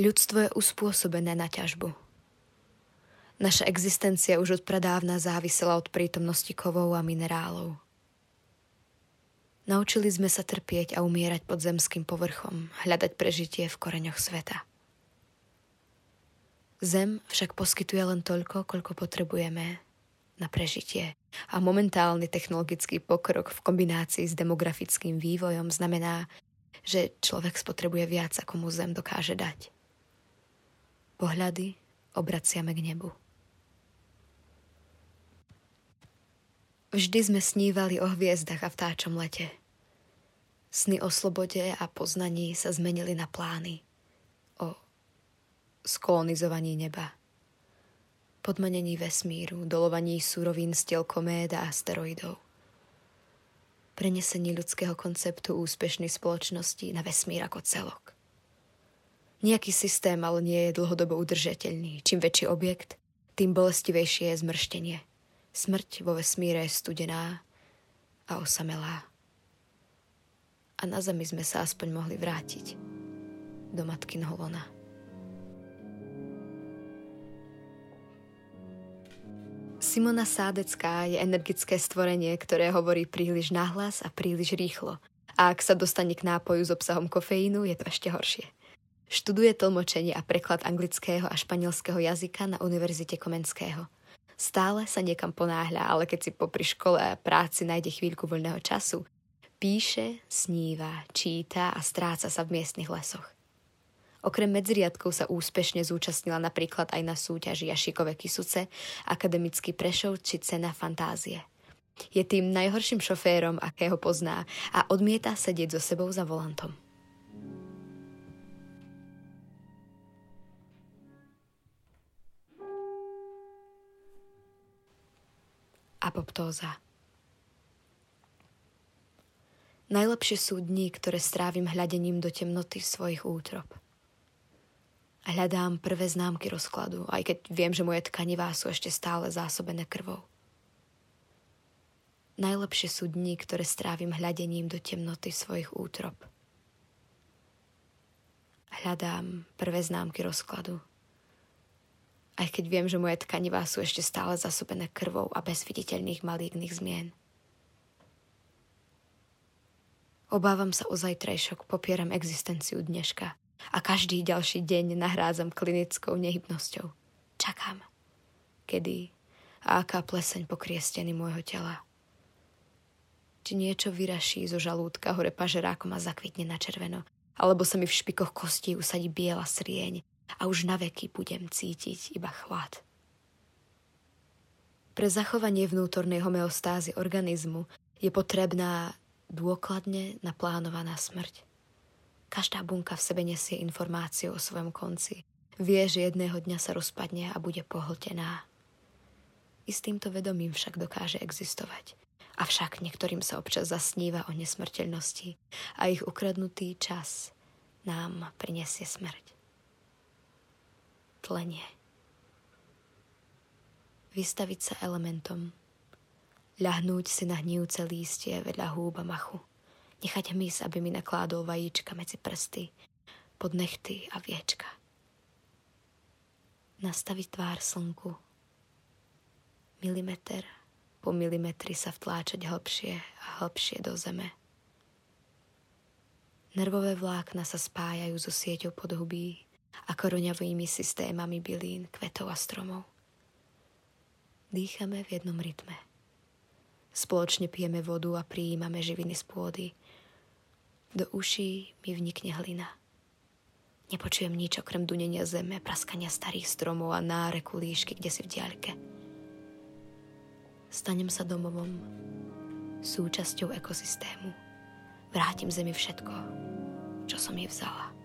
Ľudstvo je uspôsobené na ťažbu. Naša existencia už od pradávna závisela od prítomnosti kovov a minerálov. Naučili sme sa trpieť a umierať pod zemským povrchom, hľadať prežitie v koreňoch sveta. Zem však poskytuje len toľko, koľko potrebujeme na prežitie. A momentálny technologický pokrok v kombinácii s demografickým vývojom znamená, že človek spotrebuje viac, ako mu zem dokáže dať. Pohľady obraciame k nebu. Vždy sme snívali o hviezdach a vtáčom lete. Sny o slobode a poznaní sa zmenili na plány. O skolonizovaní neba. Podmanení vesmíru, dolovaní surovín z tiel komét a asteroidov. Prenesení ľudského konceptu úspešnej spoločnosti na vesmír ako celok. Nejaký systém ale nie je dlhodobo udržateľný. Čím väčší objekt, tým bolestivejšie je zmrštenie. Smrť vo vesmíre je studená a osamelá a na zemi sme sa aspoň mohli vrátiť do matkinho lona. Simona Sádecká je energické stvorenie, ktoré hovorí príliš nahlas a príliš rýchlo. A ak sa dostane k nápoju s obsahom kofeínu, je to ešte horšie. Študuje tlmočenie a preklad anglického a španielského jazyka na Univerzite Komenského. Stále sa niekam ponáhľa, ale keď si popri škole a práci nájde chvíľku voľného času, Píše, sníva, číta a stráca sa v miestnych lesoch. Okrem medziriadkov sa úspešne zúčastnila napríklad aj na súťaži Jašikové Kisuce, Akademický Prešov či Cena fantázie. Je tým najhorším šoférom, akého pozná a odmieta sedieť so sebou za volantom. Apoptóza Najlepšie sú dni, ktoré strávim hľadením do temnoty svojich útrop. Hľadám prvé známky rozkladu, aj keď viem, že moje tkanivá sú ešte stále zásobené krvou. Najlepšie sú dni, ktoré strávim hľadením do temnoty svojich útrop. Hľadám prvé známky rozkladu. Aj keď viem, že moje tkanivá sú ešte stále zasobené krvou a bez viditeľných malígnych zmien. Obávam sa o zajtrajšok, popieram existenciu dneška a každý ďalší deň nahrádzam klinickou nehybnosťou. Čakám. Kedy a aká pleseň pokrie steny môjho tela. Či niečo vyraší zo žalúdka hore pažerákom a zakvitne na červeno, alebo sa mi v špikoch kostí usadí biela srieň a už na veky budem cítiť iba chlad. Pre zachovanie vnútornej homeostázy organizmu je potrebná dôkladne naplánovaná smrť. Každá bunka v sebe nesie informáciu o svojom konci. Vie, že jedného dňa sa rozpadne a bude pohltená. I s týmto vedomím však dokáže existovať. Avšak niektorým sa občas zasníva o nesmrteľnosti a ich ukradnutý čas nám prinesie smrť. Tlenie. Vystaviť sa elementom, ľahnúť si na hníjúce lístie vedľa húba machu, nechať hmyz, aby mi nakládol vajíčka medzi prsty, pod nechty a viečka. Nastaviť tvár slnku. Milimeter po milimetri sa vtláčať hlbšie a hlbšie do zeme. Nervové vlákna sa spájajú so sieťou podhubí a koroňavými systémami bylín, kvetov a stromov. Dýchame v jednom rytme. Spoločne pijeme vodu a prijímame živiny z pôdy. Do uší mi vnikne hlina. Nepočujem nič okrem dunenia zeme, praskania starých stromov a náreku líšky, kde si v diaľke. Stanem sa domovom, súčasťou ekosystému. Vrátim zemi všetko, čo som jej vzala.